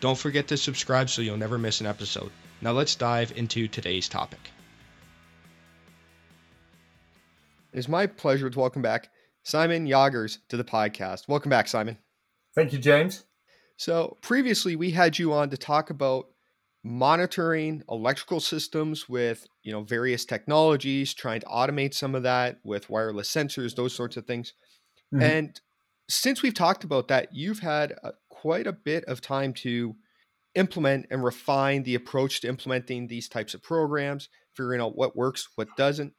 Don't forget to subscribe so you'll never miss an episode. Now let's dive into today's topic. It is my pleasure to welcome back Simon Jagers to the podcast. Welcome back, Simon. Thank you, James. So, previously we had you on to talk about monitoring electrical systems with you know various technologies trying to automate some of that with wireless sensors those sorts of things mm-hmm. and since we've talked about that you've had a, quite a bit of time to implement and refine the approach to implementing these types of programs figuring out what works what doesn't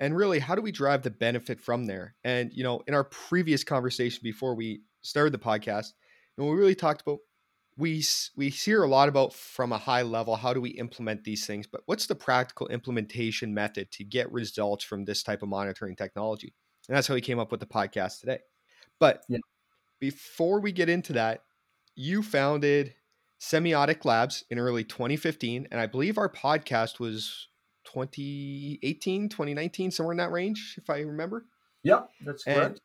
and really how do we drive the benefit from there? And you know in our previous conversation before we started the podcast and we really talked about we we hear a lot about from a high level how do we implement these things but what's the practical implementation method to get results from this type of monitoring technology? And that's how we came up with the podcast today. But yeah. before we get into that you founded semiotic labs in early 2015 and i believe our podcast was 2018 2019 somewhere in that range if i remember yeah that's correct and,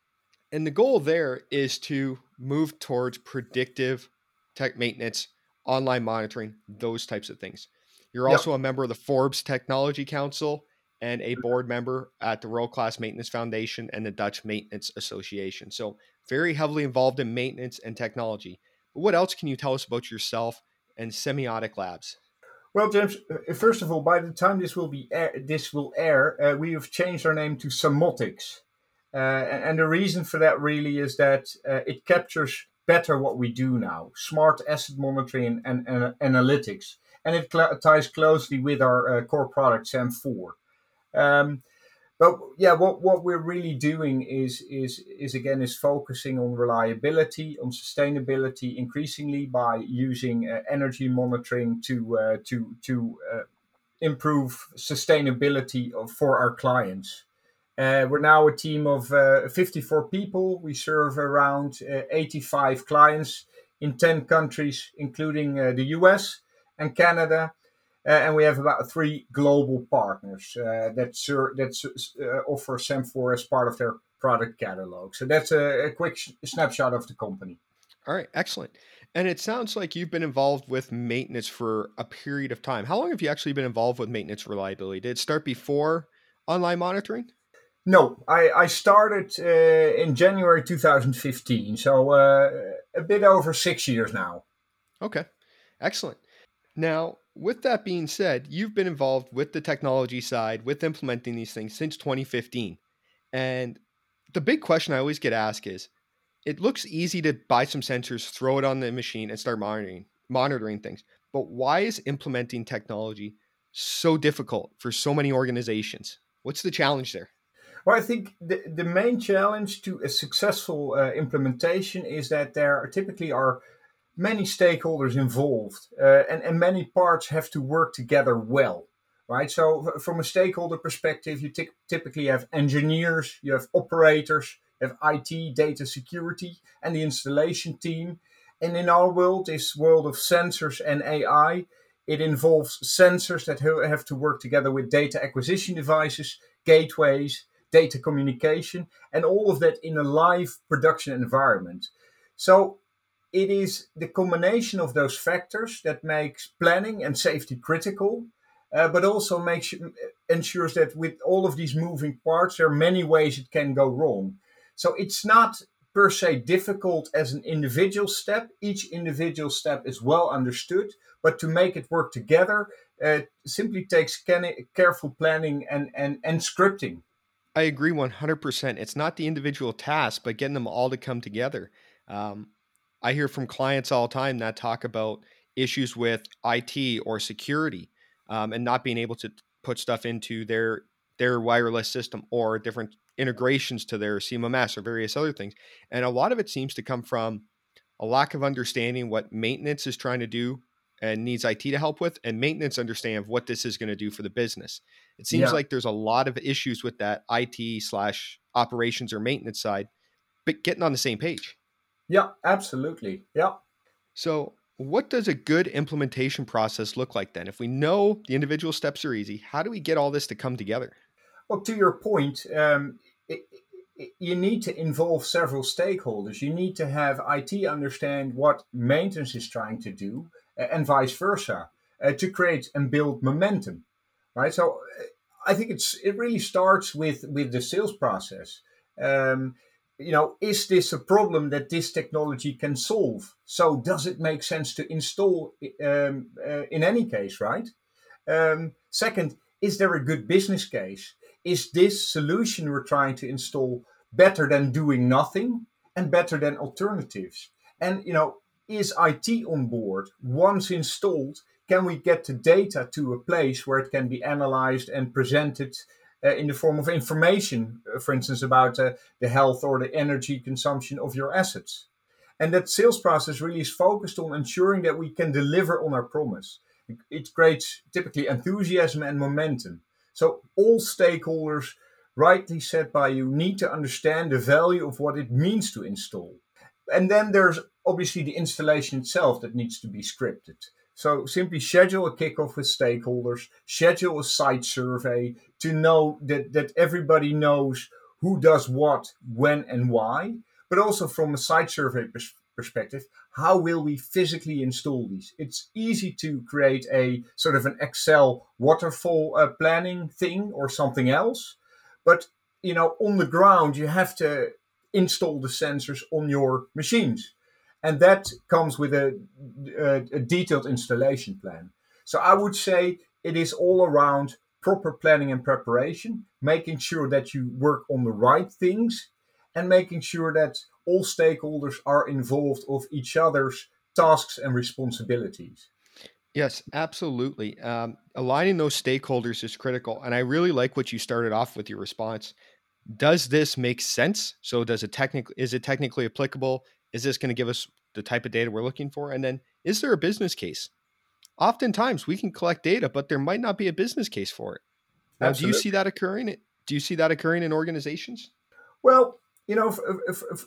and the goal there is to move towards predictive tech maintenance, online monitoring, those types of things. You're yep. also a member of the Forbes Technology Council and a board member at the World Class Maintenance Foundation and the Dutch Maintenance Association. So, very heavily involved in maintenance and technology. What else can you tell us about yourself and Semiotic Labs? Well, James, uh, first of all, by the time this will be air, this will air, uh, we have changed our name to Samotics. Uh, and the reason for that really is that uh, it captures better what we do now smart asset monitoring and, and, analytics. And it cl- ties closely with our uh, core product, SAM4. Um, but yeah, what, what we're really doing is, is, is again, is focusing on reliability, on sustainability, increasingly by using uh, energy monitoring to, uh, to, to uh, improve sustainability of, for our clients. Uh, we're now a team of uh, 54 people. We serve around uh, 85 clients in 10 countries, including the US and Canada. Uh, and we have about three global partners uh, that, ser- that offer SAM4 as part of their product catalog. So that's a, a quick sh- snapshot of the company. All right, excellent. And it sounds like you've been involved with maintenance for a period of time. How long have you actually been involved with maintenance reliability? Did it start before online monitoring? No, I, I started uh, in January 2015, so uh, a bit over six years now. Okay, excellent. Now, with that being said, you've been involved with the technology side, with implementing these things since 2015. And the big question I always get asked is it looks easy to buy some sensors, throw it on the machine, and start monitoring, monitoring things. But why is implementing technology so difficult for so many organizations? What's the challenge there? Well, I think the, the main challenge to a successful uh, implementation is that there typically are many stakeholders involved uh, and, and many parts have to work together well, right? So, from a stakeholder perspective, you t- typically have engineers, you have operators, you have IT, data security, and the installation team. And in our world, this world of sensors and AI, it involves sensors that have to work together with data acquisition devices, gateways, data communication, and all of that in a live production environment. So it is the combination of those factors that makes planning and safety critical, uh, but also makes ensures that with all of these moving parts, there are many ways it can go wrong. So it's not per se difficult as an individual step. Each individual step is well understood, but to make it work together uh, simply takes careful planning and, and, and scripting. I agree 100%. It's not the individual task, but getting them all to come together. Um, I hear from clients all the time that talk about issues with IT or security um, and not being able to put stuff into their their wireless system or different integrations to their CMMS or various other things. And a lot of it seems to come from a lack of understanding what maintenance is trying to do and needs IT to help with, and maintenance understand what this is going to do for the business. It seems yeah. like there's a lot of issues with that IT slash operations or maintenance side, but getting on the same page. Yeah, absolutely. Yeah. So, what does a good implementation process look like then? If we know the individual steps are easy, how do we get all this to come together? Well, to your point, um, it, it, you need to involve several stakeholders. You need to have IT understand what maintenance is trying to do, and vice versa, uh, to create and build momentum, right? So, I think it's it really starts with with the sales process. Um, you know, is this a problem that this technology can solve? So does it make sense to install um, uh, in any case, right? Um, second, is there a good business case? Is this solution we're trying to install better than doing nothing and better than alternatives? And you know, is IT on board? Once installed, can we get the data to a place where it can be analyzed and presented uh, in the form of information, uh, for instance, about uh, the health or the energy consumption of your assets. And that sales process really is focused on ensuring that we can deliver on our promise. It creates typically enthusiasm and momentum. So, all stakeholders, rightly said by you, need to understand the value of what it means to install. And then there's obviously the installation itself that needs to be scripted. So simply schedule a kickoff with stakeholders, schedule a site survey to know that, that everybody knows who does what, when, and why. But also from a site survey pers- perspective, how will we physically install these? It's easy to create a sort of an Excel waterfall uh, planning thing or something else. But you know, on the ground, you have to install the sensors on your machines and that comes with a, a, a detailed installation plan. So I would say it is all around proper planning and preparation, making sure that you work on the right things, and making sure that all stakeholders are involved of each other's tasks and responsibilities. Yes, absolutely. Um, aligning those stakeholders is critical, and I really like what you started off with your response. Does this make sense? So, does it technically is it technically applicable? Is this going to give us the type of data we're looking for? And then is there a business case? Oftentimes we can collect data, but there might not be a business case for it. Now, Absolutely. do you see that occurring? Do you see that occurring in organizations? Well, you know, if, if, if,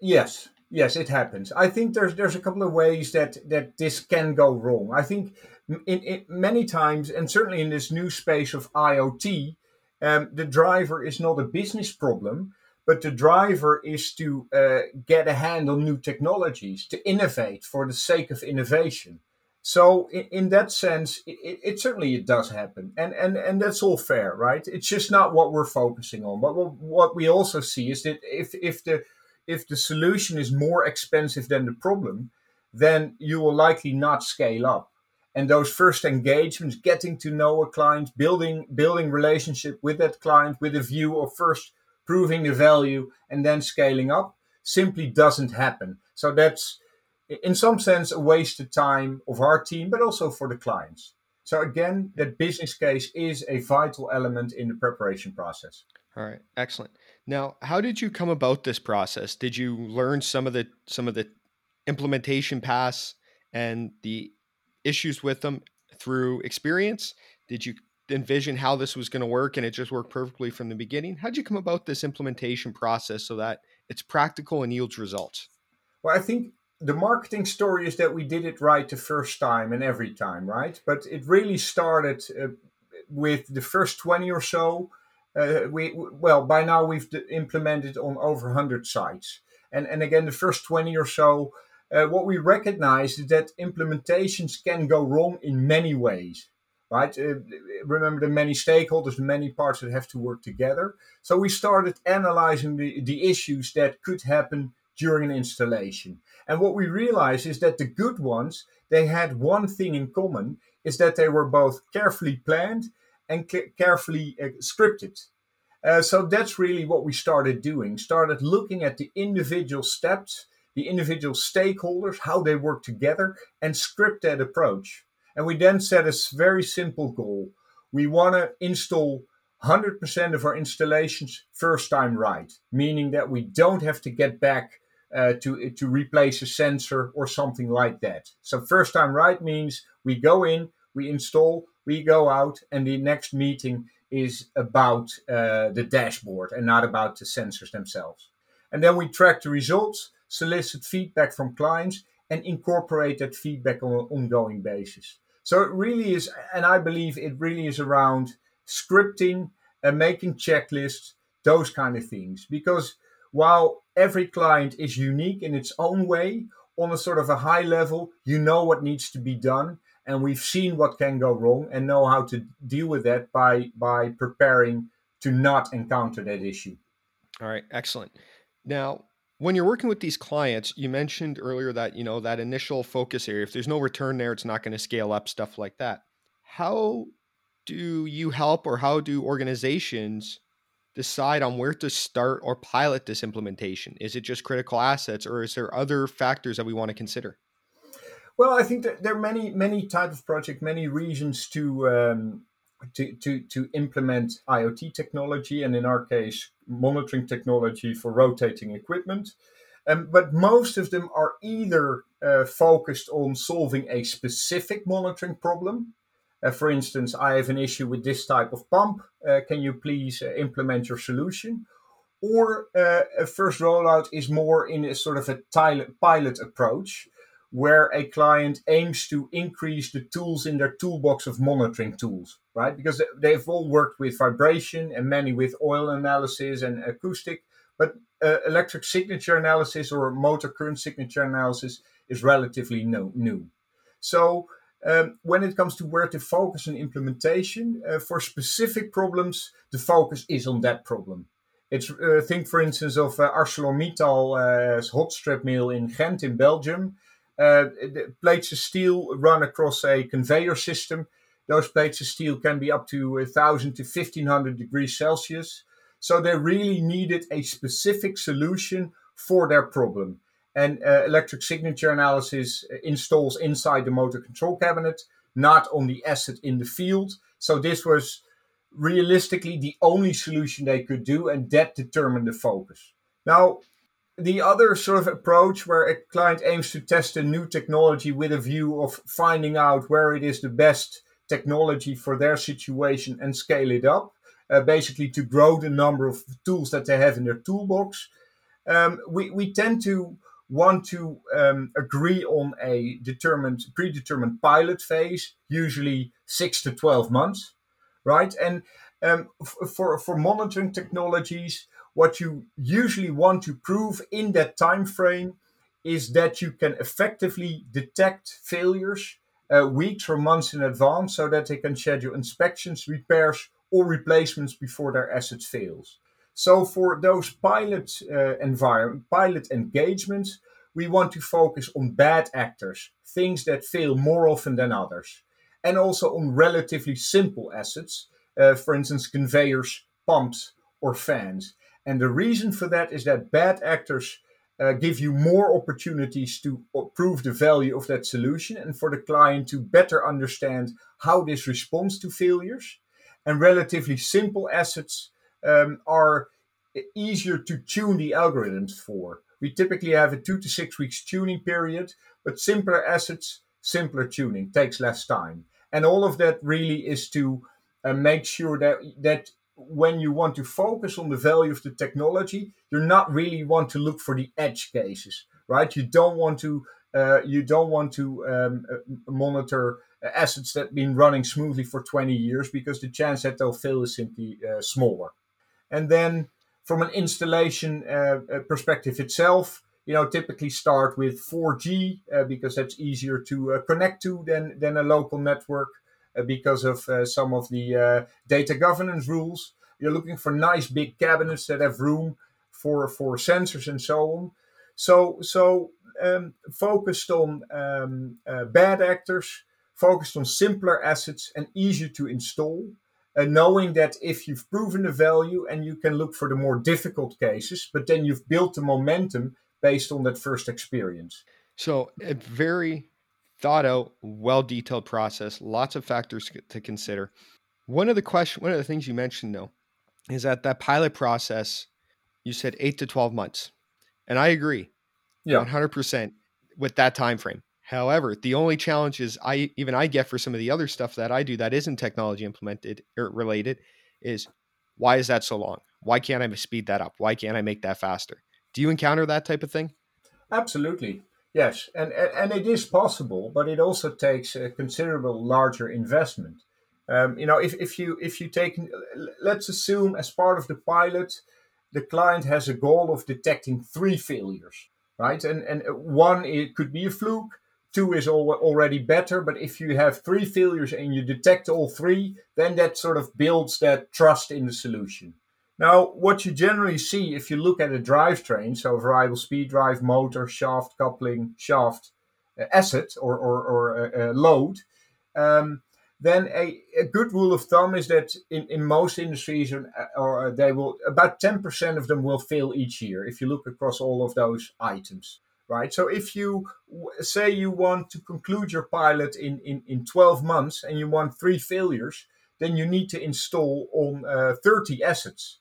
yes, yes, it happens. I think there's there's a couple of ways that that this can go wrong. I think in, in many times, and certainly in this new space of IoT, um, the driver is not a business problem, but the driver is to uh, get a hand on new technologies, to innovate for the sake of innovation. So in, in that sense, it, it, certainly it does happen, and and and that's all fair, right? It's just not what we're focusing on. But what we also see is that if if the if the solution is more expensive than the problem, then you will likely not scale up. And those first engagements, getting to know a client, building building relationship with that client with a view of first proving the value, and then scaling up simply doesn't happen. So that's, in some sense, a waste of time of our team, but also for the clients. So again, that business case is a vital element in the preparation process. All right, excellent. Now, how did you come about this process? Did you learn some of the some of the implementation paths and the issues with them through experience? Did you envision how this was going to work and it just worked perfectly from the beginning? How'd you come about this implementation process so that it's practical and yields results? Well, I think the marketing story is that we did it right the first time and every time, right? But it really started uh, with the first 20 or so. Uh, we well by now we've implemented on over 100 sites and and again the first 20 or so uh, what we recognize is that implementations can go wrong in many ways right? Uh, remember the many stakeholders, the many parts that have to work together. So we started analyzing the, the issues that could happen during an installation. And what we realized is that the good ones, they had one thing in common, is that they were both carefully planned and carefully uh, scripted. Uh, so that's really what we started doing. Started looking at the individual steps, the individual stakeholders, how they work together, and script that approach. And we then set a very simple goal. We want to install 100% of our installations first time right, meaning that we don't have to get back uh, to to replace a sensor or something like that. So first time right means we go in, we install, we go out, and the next meeting is about uh, the dashboard and not about the sensors themselves. And then we track the results, solicit feedback from clients, and incorporate that feedback on an ongoing basis. So it really is, and I believe it really is around scripting and making checklists, those kind of things. Because while every client is unique in its own way, on a sort of a high level, you know what needs to be done, and we've seen what can go wrong and know how to deal with that by by preparing to not encounter that issue. All right, excellent. Now, when you're working with these clients, you mentioned earlier that, you know, that initial focus area, if there's no return there, it's not going to scale up, stuff like that. How do you help or how do organizations decide on where to start or pilot this implementation? Is it just critical assets or is there other factors that we want to consider? Well, I think that there are many, many type of project, many reasons to um, to, to, implement IoT technology, and in our case, monitoring technology for rotating equipment. Um, but most of them are either uh, focused on solving a specific monitoring problem. Uh, for instance, I have an issue with this type of pump. Uh, can you please uh, implement your solution? Or uh, a first rollout is more in a sort of a pilot approach where a client aims to increase the tools in their toolbox of monitoring tools, right? Because they've all worked with vibration and many with oil analysis and acoustic, but uh, electric signature analysis or motor current signature analysis is relatively no, new. So um, when it comes to where to focus on implementation, uh, for specific problems, the focus is on that problem. It's uh, think, for instance, of uh, ArcelorMittal's hot strip mill in Ghent in Belgium. Uh, plates of steel run across a conveyor system. Those plates of steel can be up to 1,000 to 1,500 degrees Celsius. So they really needed a specific solution for their problem. And uh, electric signature analysis installs inside the motor control cabinet, not on the asset in the field. So this was realistically the only solution they could do, and that determined the focus. Now, the other sort of approach where a client aims to test a new technology with a view of finding out where it is the best technology for their situation and scale it up, uh, basically to grow the number of tools that they have in their toolbox. Um, we, we tend to want to um, agree on a determined, predetermined pilot phase, usually six to 12 months, right? And um, f- for, for monitoring technologies, what you usually want to prove in that time frame is that you can effectively detect failures uh, weeks or months in advance so that they can schedule inspections, repairs, or replacements before their assets fails. So for those pilot uh, environment, pilot engagements, we want to focus on bad actors, things that fail more often than others, and also on relatively simple assets, uh, for instance, conveyors, pumps, or fans. And the reason for that is that bad actors uh, give you more opportunities to prove the value of that solution and for the client to better understand how this responds to failures. And relatively simple assets um, are easier to tune the algorithms for. We typically have a two to six weeks tuning period, but simpler assets, simpler tuning takes less time. And all of that really is to uh, make sure that that when you want to focus on the value of the technology, you're not really want to look for the edge cases, right? You don't want to uh, you don't want to um, uh, monitor assets that have been running smoothly for 20 years because the chance that they'll fail is simply uh, smaller. And then from an installation uh, uh perspective itself, you know, typically start with 4G uh, because that's easier to connect to than, than a local network. Uh, because of uh, some of the uh, data governance rules. You're looking for nice big cabinets that have room for for sensors and so on. So so um, focused on um, bad actors, focused on simpler assets and easier to install. Knowing that if you've proven the value and you can look for the more difficult cases, but then you've built the momentum based on that first experience. So, a very thought out, well detailed process, lots of factors to consider. One of the question, one of the things you mentioned though, is that that pilot process, you said eight to twelve months, and I agree. Yeah. 100% with that time frame. However, the only challenge is I even I get for some of the other stuff that I do that isn't technology implemented or related is why is that so long? Why can't I speed that up? Why can't I make that faster? Do you encounter that type of thing? Absolutely. Yes, and, and it is possible, but it also takes a considerable larger investment. Um, you know, if, if you if you take, let's assume as part of the pilot, the client has a goal of detecting three failures, right? And and one it could be a fluke, two is al- already better, but if you have three failures and you detect all three, then that sort of builds that trust in the solution. Now, what you generally see if you look at a drivetrain, so a variable speed drive, motor, shaft, coupling, shaft, uh, asset, or, or, or uh, uh, load, um, then a, a, good rule of thumb is that in, in most industries, or, or they will about 10% of them will fail each year if you look across all of those items right? So if you say you want to conclude your pilot in, in, in 12 months and you want three failures, then you need to install on uh, 30 assets,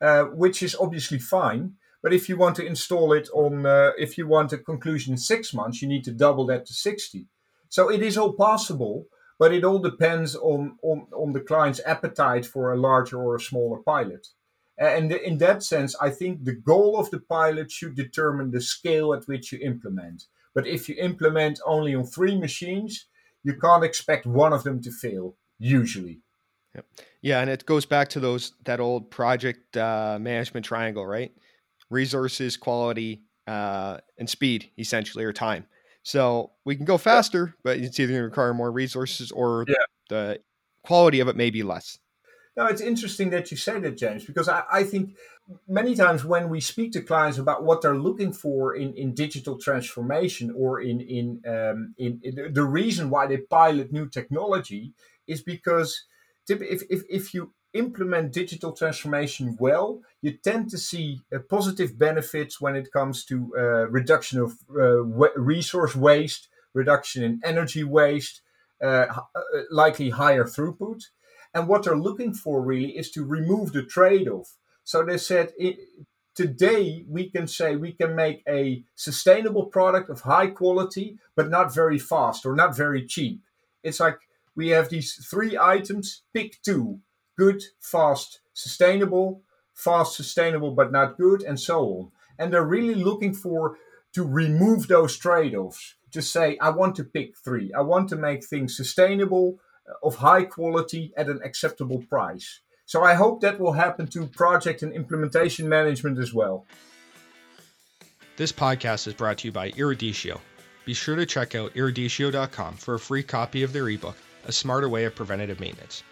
uh, which is obviously fine. But if you want to install it on, uh, if you want a conclusion in six months, you need to double that to 60. So it is all possible, but it all depends on, on, on the client's appetite for a larger or a smaller pilot. And in that sense, I think the goal of the pilot should determine the scale at which you implement. But if you implement only on three machines, you can't expect one of them to fail, usually. Yep. Yeah, and it goes back to those that old project uh, management triangle, right? Resources, quality, uh, and speed, essentially, or time. So we can go faster, but it's either going to require more resources or yeah. the quality of it may be less. No, it's interesting that you say that, James, because I, I think many times when we speak to clients about what they're looking for in, in digital transformation or in in, um, in, in the reason why they pilot new technology is because if, if, if you implement digital transformation well, you tend to see uh, positive benefits when it comes to uh, reduction of uh, resource waste, reduction in energy waste, uh, uh, likely higher throughput. And what they're looking for really is to remove the trade off. So they said, it, today we can say we can make a sustainable product of high quality, but not very fast or not very cheap. It's like we have these three items, pick two good, fast, sustainable, fast, sustainable, but not good, and so on. And they're really looking for to remove those trade offs. To say, I want to pick three. I want to make things sustainable, of high quality at an acceptable price. So I hope that will happen to project and implementation management as well. This podcast is brought to you by Eruditio. Be sure to check out eruditio.com for a free copy of their ebook, A Smarter Way of Preventative Maintenance.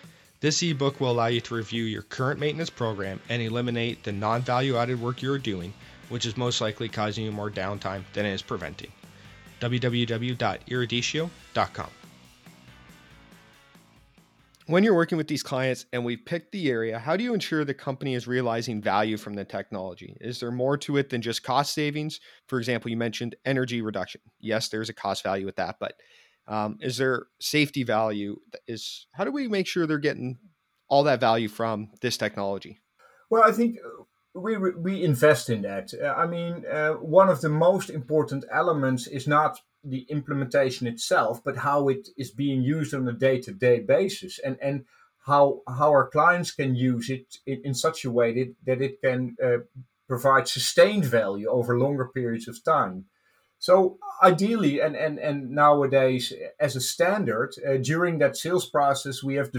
This ebook will allow you to review your current maintenance program and eliminate the non value added work you are doing, which is most likely causing you more downtime than it is preventing. www.eruditio.com when you're working with these clients and we've picked the area, how do you ensure the company is realizing value from the technology? Is there more to it than just cost savings? For example, you mentioned energy reduction. Yes, there's a cost value with that, but um, is there safety value? Is how do we make sure they're getting all that value from this technology? Well, I think uh, we we invest in that. Uh, I mean, uh, one of the most important elements is not the implementation itself, but how it is being used on a day-to-day basis, and and how how our clients can use it in, in such a way that, that it can uh, provide sustained value over longer periods of time. So ideally, and and and nowadays, as a standard, uh, during that sales process, we have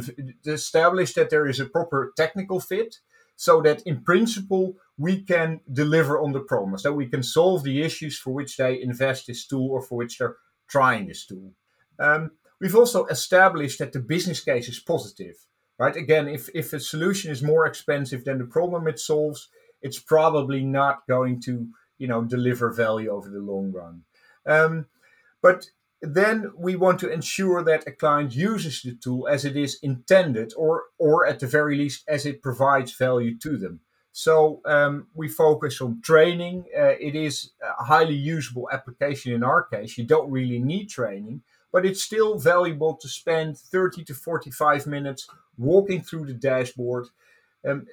established that there is a proper technical fit, so that in principle we can deliver on the promise, that we can solve the issues for which they invest this tool or for which they're trying this tool. Um, we've also established that the business case is positive, right? Again, if, if a solution is more expensive than the problem it solves, it's probably not going to, you know, deliver value over the long run. Um, but then we want to ensure that a client uses the tool as it is intended, or or at the very least as it provides value to them. So um, we focus on training. Uh, it is a highly usable application in our case. You don't really need training, but it's still valuable to spend 30 to 45 minutes walking through the dashboard, um,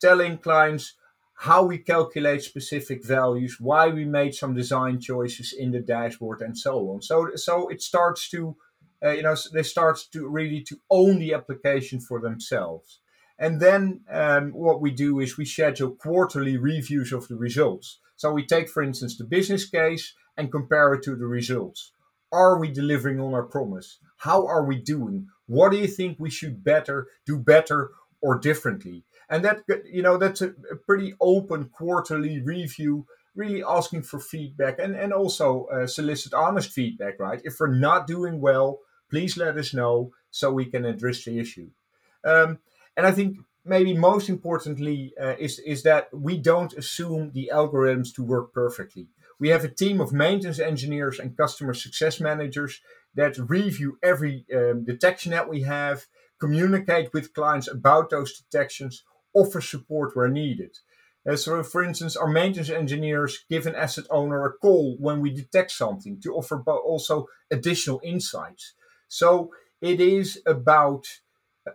telling clients how we calculate specific values, why we made some design choices in the dashboard, and so on. So, so it starts to, uh, you know, they start to really to own the application for themselves. And then um, what we do is we schedule quarterly reviews of the results. So we take, for instance, the business case and compare it to the results. Are we delivering on our promise? How are we doing? What do you think we should better do better or differently? And that you know that's a, a pretty open quarterly review, really asking for feedback and and also uh, solicit honest feedback. Right? If we're not doing well, please let us know so we can address the issue. Um, and I think maybe most importantly uh, is is that we don't assume the algorithms to work perfectly. We have a team of maintenance engineers and customer success managers that review every um, detection that we have, communicate with clients about those detections, offer support where needed. Uh, so, for instance, our maintenance engineers give an asset owner a call when we detect something to offer also additional insights. So, it is about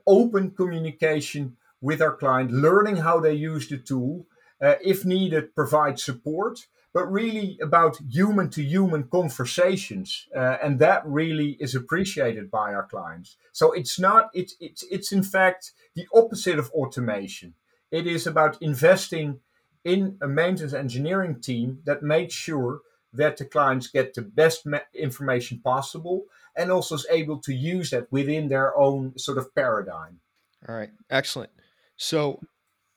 open communication with our client, learning how they use the tool, uh, if needed, provide support, but really about human to human conversations. Uh, and that really is appreciated by our clients. So it's not, it's, it's, it's in fact the opposite of automation. It is about investing in a maintenance engineering team that makes sure that the clients get the best information possible and also is able to use that within their own sort of paradigm. All right, excellent. So,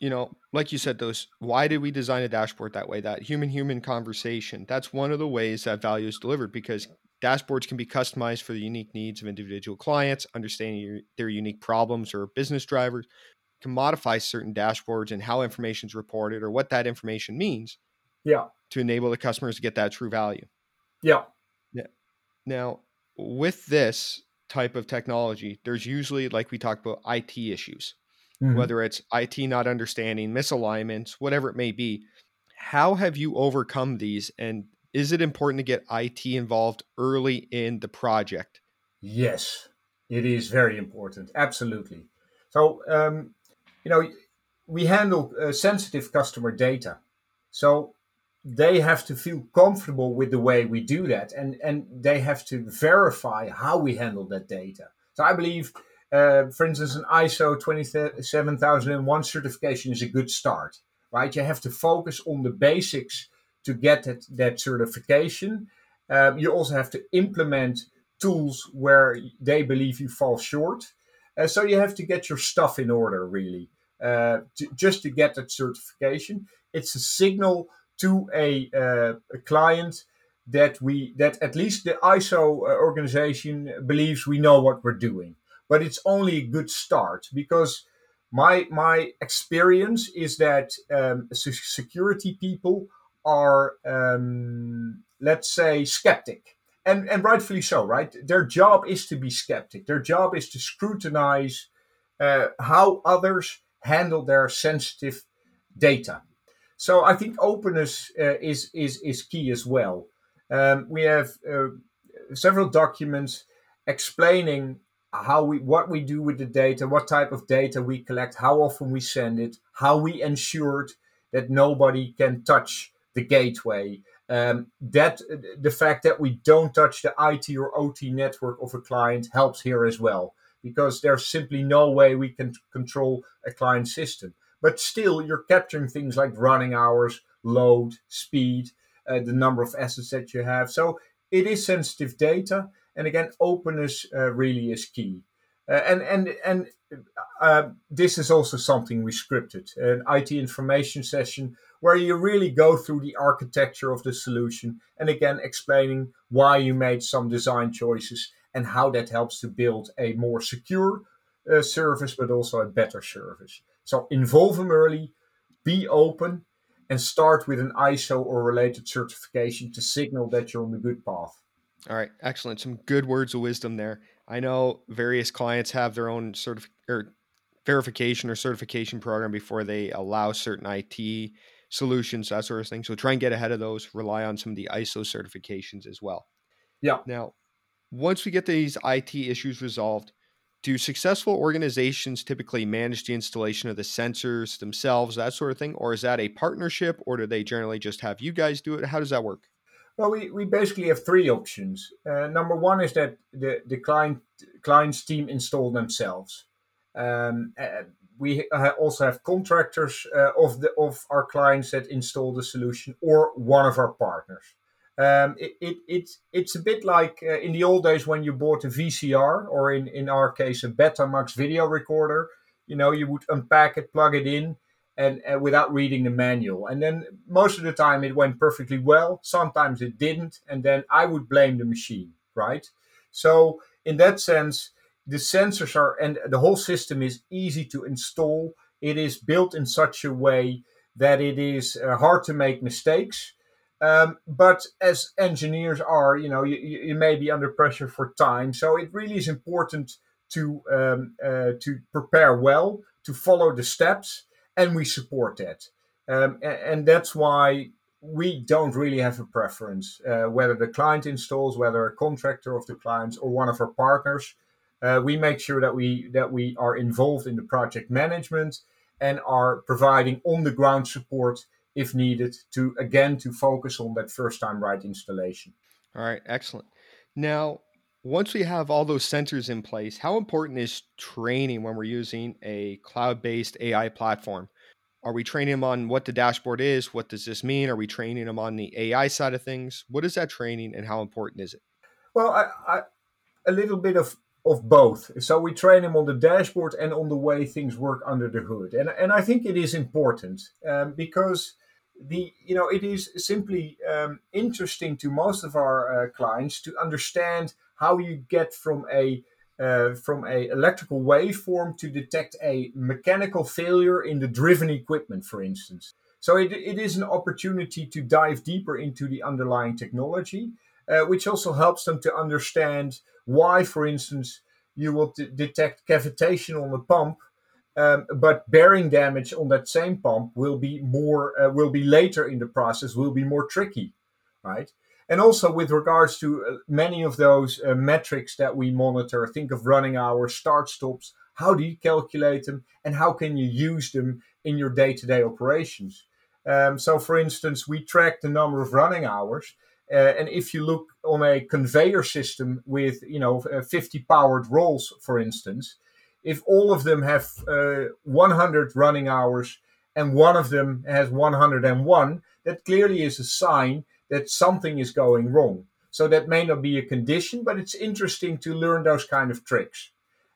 you know, like you said, those why did we design a dashboard that way? That human human conversation. That's one of the ways that value is delivered because dashboards can be customized for the unique needs of individual clients, understanding your, their unique problems or business drivers. can modify certain dashboards and how information is reported or what that information means. Yeah. To enable the customers to get that true value. Yeah. Yeah. Now, with this type of technology, there's usually, like we talked about, IT issues, mm-hmm. whether it's IT not understanding, misalignments, whatever it may be. How have you overcome these? And is it important to get IT involved early in the project? Yes, it is very important. Absolutely. So, um, you know, we handle uh, sensitive customer data. So they have to feel comfortable with the way we do that and and they have to verify how we handle that data so i believe uh, for instance an iso 27001 certification is a good start right? You have to focus on the basics to get that, that certification. Um, you also have to implement tools where they believe you fall short. Uh, so you have to get your stuff in order really uh, to, just to get that certification. It's a signal to a, uh, a client that we that at least the ISO uh, organization believes we know what we're doing. But it's only a good start because my my experience is that um, security people are um, let's say skeptic. And and rightfully so right? Their job is to be skeptic. Their job is to scrutinize uh, how others handle their sensitive data. So I think openness uh, is is is key as well. Um, we have uh, several documents explaining how we what we do with the data, what type of data we collect, how often we send it, how we ensured that nobody can touch the gateway. Um, that the fact that we don't touch the IT or OT network of a client helps here as well, because there's simply no way we can control a client system but still you're capturing things like running hours, load, speed, uh, the number of assets that you have. So it is sensitive data, and again, openness uh, really is key. Uh, and and and uh, this is also something we scripted an IT information session where you really go through the architecture of the solution and again explaining why you made some design choices and how that helps to build a more secure uh, service but also a better service. So involve them early, be open, and start with an ISO or related certification to signal that you're on the good path. All right, excellent. Some good words of wisdom there. I know various clients have their own certif- or verification or certification program before they allow certain IT solutions, that sort of thing. So try and get ahead of those. Rely on some of the ISO certifications as well. Yeah. Now, once we get these IT issues resolved, do successful organizations typically manage the installation of the sensors themselves, that sort of thing? Or is that a partnership, or do they generally just have you guys do it? How does that work? Well, we, we basically have three options. Uh, number one is that the, the client client's team install themselves. Um, uh, we also have contractors uh, of the of our clients that install the solution, or one of our partners. Um, it, it, it's it's a bit like uh, in the old days when you bought a VCR or in, in our case a Betamax video recorder. You know, you would unpack it, plug it in, and, and without reading the manual. And then most of the time it went perfectly well. Sometimes it didn't, and then I would blame the machine, right? So in that sense, the sensors are and the whole system is easy to install. It is built in such a way that it is uh, hard to make mistakes um, but as engineers are, you know, you, you may be under pressure for time. So it really is important to um, uh, to prepare well, to follow the steps, and we support that. Um, and, and, that's why we don't really have a preference uh, whether the client installs, whether a contractor of the clients or one of our partners. Uh, we make sure that we that we are involved in the project management and are providing on the ground support if needed to again to focus on that first time right installation all right excellent now once we have all those sensors in place how important is training when we're using a cloud-based ai platform? Are we training them on what the dashboard is? What does this mean? Are we training them on the ai side of things? What is that training and how important is it? Well I, I, a little bit of of both. So we train them on the dashboard and on the way things work under the hood. And, and I think it is important um, because the you know it is simply um, interesting to most of our uh, clients to understand how you get from a uh, from a electrical waveform to detect a mechanical failure in the driven equipment, for instance. So it, it is an opportunity to dive deeper into the underlying technology, uh, which also helps them to understand why, for instance, you will d- detect cavitation on a pump um, but bearing damage on that same pump will be more uh, will be later in the process will be more tricky, right? And also with regards to uh, many of those uh, metrics that we monitor, think of running hours, start stops. How do you calculate them, and how can you use them in your day-to-day operations? Um, so, for instance, we track the number of running hours, uh, and if you look on a conveyor system with you know uh, 50 powered rolls, for instance, if all of them have uh, 100 running hours and one of them has 101, that clearly is a sign that something is going wrong. So that may not be a condition, but it's interesting to learn those kind of tricks.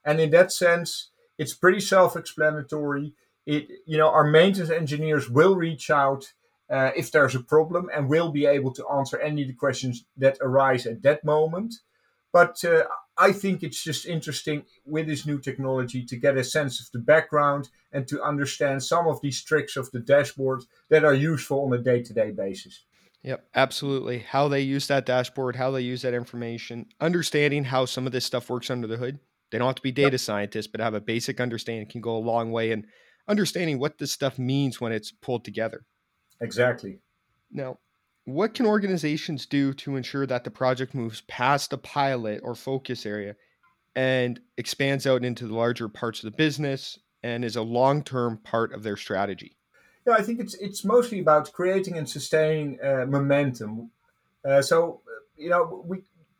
And in that sense, it's pretty self-explanatory. It, you know, our maintenance engineers will reach out uh, if there's a problem and will be able to answer any of the questions that arise at that moment. But uh, I think it's just interesting with this new technology to get a sense of the background and to understand some of these tricks of the dashboard that are useful on a day to day basis. Yep, absolutely. How they use that dashboard, how they use that information, understanding how some of this stuff works under the hood. They don't have to be data yep. scientists, but have a basic understanding can go a long way in understanding what this stuff means when it's pulled together. Exactly. Now, what can organizations do to ensure that the project moves past the pilot or focus area and expands out into the larger parts of the business and is a long-term part of their strategy? Yeah, I think it's it's mostly about creating and sustaining uh, momentum. Uh, so uh, you know, we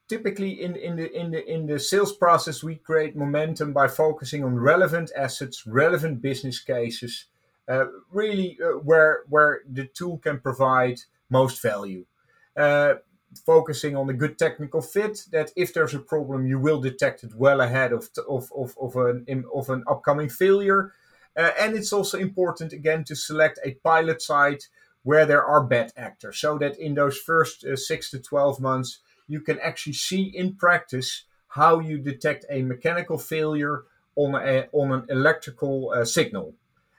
typically in in the in the in the sales process we create momentum by focusing on relevant assets, relevant business cases, uh, really uh, where where the tool can provide most value. Uh, focusing on a good technical fit that if there's a problem you will detect it well ahead of of, of, of an of an upcoming failure uh, and it's also important again to select a pilot site where there are bad actors so that in those first uh, 6 to 12 months you can actually see in practice how you detect a mechanical failure on a on an electrical uh, signal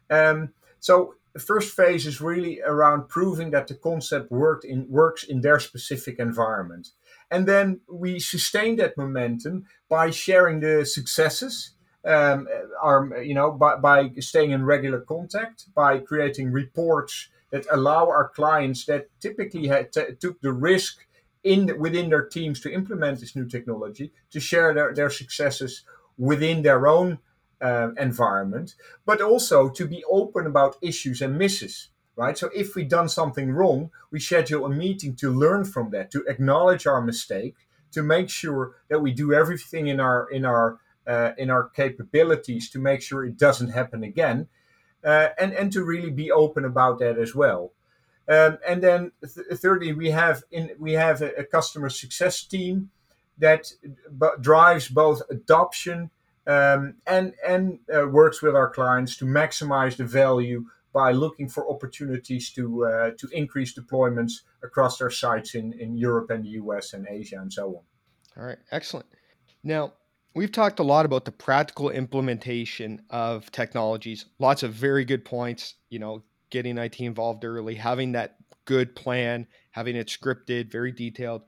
um, so the first phase is really around proving that the concept worked in works in their specific environment. And then we sustain that momentum by sharing the successes, um, our, you know, by, by staying in regular contact, by creating reports that allow our clients that typically had t- took the risk in within their teams to implement this new technology to share their, their successes within their own uh, environment, but also to be open about issues and misses. Right. So if we've done something wrong, we schedule a meeting to learn from that, to acknowledge our mistake, to make sure that we do everything in our in our uh, in our capabilities to make sure it doesn't happen again, uh, and and to really be open about that as well. Um, and then th- thirdly, we have in we have a, a customer success team that b- drives both adoption um, and and uh, works with our clients to maximize the value by looking for opportunities to uh, to increase deployments across their sites in, in Europe and the US and Asia and so on. All right, excellent. Now, we've talked a lot about the practical implementation of technologies. Lots of very good points, you know, getting IT involved early, having that good plan, having it scripted, very detailed.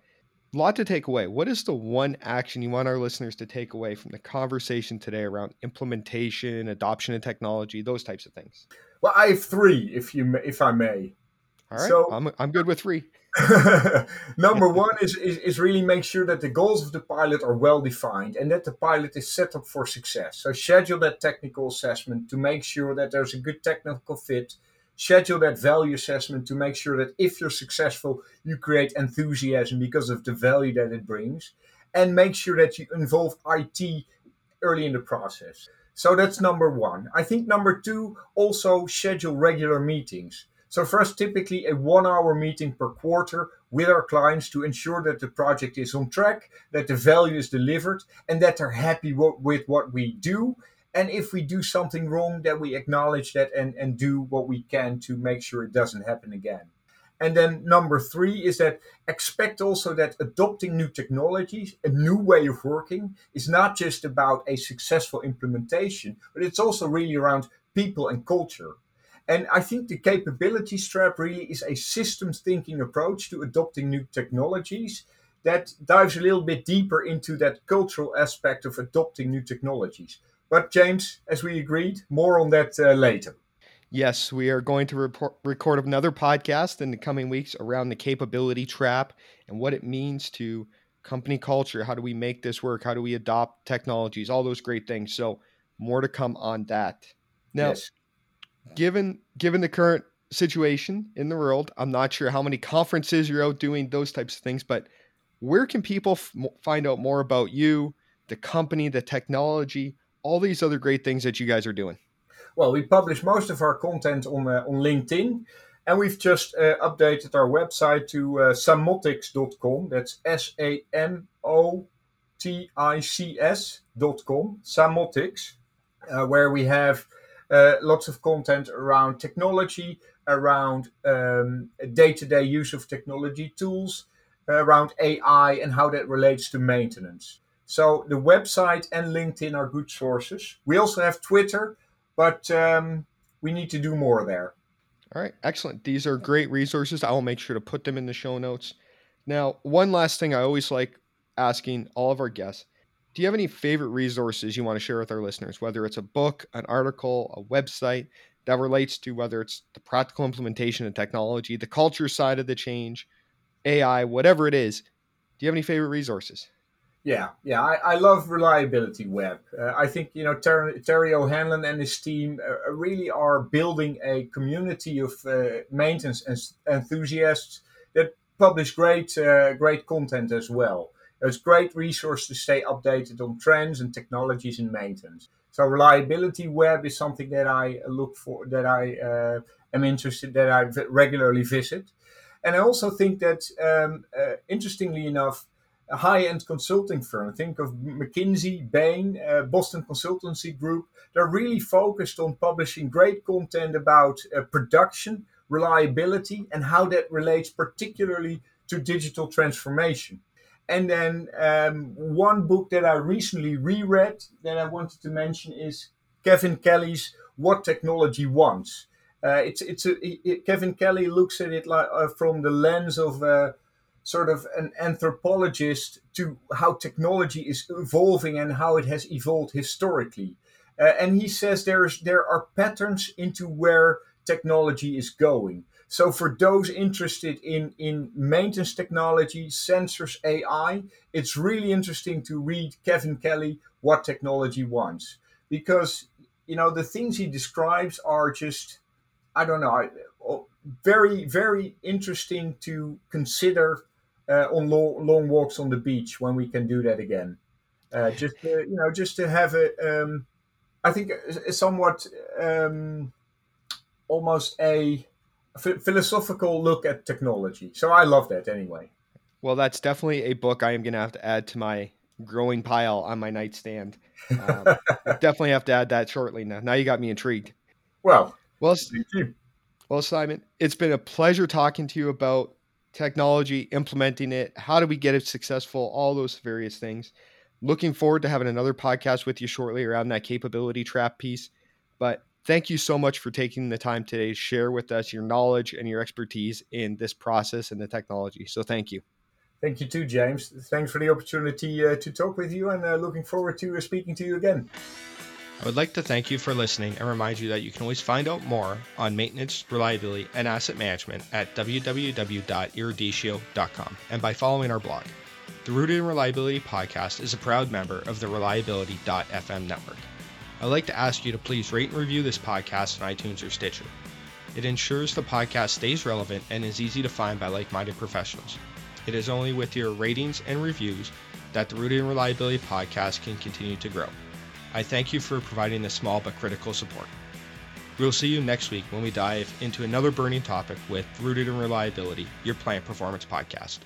A lot to take away. What is the one action you want our listeners to take away from the conversation today around implementation, adoption of technology, those types of things? Well, I have three, if you if I may. All right, so, I'm I'm good with three. number one is, is is really make sure that the goals of the pilot are well defined and that the pilot is set up for success. So schedule that technical assessment to make sure that there's a good technical fit. Schedule that value assessment to make sure that if you're successful, you create enthusiasm because of the value that it brings, and make sure that you involve IT early in the process. So that's number one. I think number two, also schedule regular meetings. So us, typically a one hour meeting per quarter with our clients to ensure that the project is on track, that the value is delivered, and that they're happy with what we do. And if we do something wrong, that we acknowledge that and, and do what we can to make sure it doesn't happen again. And then number three is that expect also that adopting new technologies, a new way of working, is not just about a successful implementation, but it's also really around people and culture. And I think the capability trap really is a systems thinking approach to adopting new technologies that dives a little bit deeper into that cultural aspect of adopting new technologies. But, James, as we agreed, more on that uh, later. Yes, we are going to report, record another podcast in the coming weeks around the capability trap and what it means to company culture. How do we make this work? How do we adopt technologies? All those great things. So, more to come on that. Now, yes. Given given the current situation in the world, I'm not sure how many conferences you're out doing those types of things, but where can people f- find out more about you, the company, the technology, all these other great things that you guys are doing? Well, we publish most of our content on uh, on LinkedIn, and we've just uh, updated our website to uh, samotics.com. That's S A M O T I C S.com, Samotics, uh, where we have uh, lots of content around technology, around day to day use of technology tools, around AI, and how that relates to maintenance. So the website and LinkedIn are good sources. We also have Twitter but um, we need to do more there. All right, excellent. These are great resources. I will make sure to put them in the show notes. Now, one last thing I always like asking all of our guests do you have any favorite resources you want to share with our listeners, whether it's a book, an article, a website that relates to whether it's the practical implementation of technology, the culture side of the change, AI, whatever it is? Do you have any favorite resources? Yeah, yeah, I, I love reliability web. Uh, I think you know Ter- Terry O'Hanlon and his team uh, uh, really are building a community of uh, maintenance enthusiasts that publish great uh, great content as well. It's a great resource to stay updated on trends and technologies in maintenance. So reliability web is something that I look for, that I uh, am interested, that I regularly visit, and I also think that um, interestingly enough a high-end consulting firm. Think of McKinsey, Bain, uh, Boston Consultancy Group. They're really focused on publishing great content about uh, production, reliability, and how that relates particularly to digital transformation. And then um, one book that I recently reread that I wanted to mention is Kevin Kelly's "What Technology Wants." Uh, it's it's a, it, Kevin Kelly looks at it like uh, from the lens of uh, sort of an anthropologist to how technology is evolving and how it has evolved historically. Uh, and he says there's there are patterns into where technology is going. So for those interested in, in maintenance technology, sensors, AI, it's really interesting to read Kevin Kelly, What Technology Wants. Because, you know, the things he describes are just, I don't know, very, very interesting to consider uh, on long, long walks on the beach when we can do that again. Uh, just to, you know, just to have a, um, I think a, somewhat um, almost a philosophical look at technology. So I love that anyway. Well, that's definitely a book I am going to have to add to my growing pile on my nightstand. Um, definitely have to add that shortly. Now, now you got me intrigued. Well, well, well, Simon, it's been a pleasure talking to you about technology, implementing it. How do we get it successful? All those various things. Looking forward to having another podcast with you shortly around that capability trap piece. But thank you so much for taking the time today to share with us your knowledge and your expertise in this process and the technology. So thank you. Thank you too, James. Thanks for the opportunity uh, to talk with you and uh, looking forward to uh, speaking to you again. I would like to thank you for listening and remind you that you can always find out more on maintenance, reliability, and asset management at www.eruditio.com and by following our blog. The Rooted in Reliability podcast is a proud member of the Reliability.fm network. I'd like to ask you to please rate and review this podcast on iTunes or Stitcher. It ensures the podcast stays relevant and is easy to find by like minded professionals. It is only with your ratings and reviews that the Rooted in Reliability podcast can continue to grow. I thank you for providing this small but critical support. We'll see you next week when we dive into another burning topic with Rooted in Reliability, your plant performance podcast.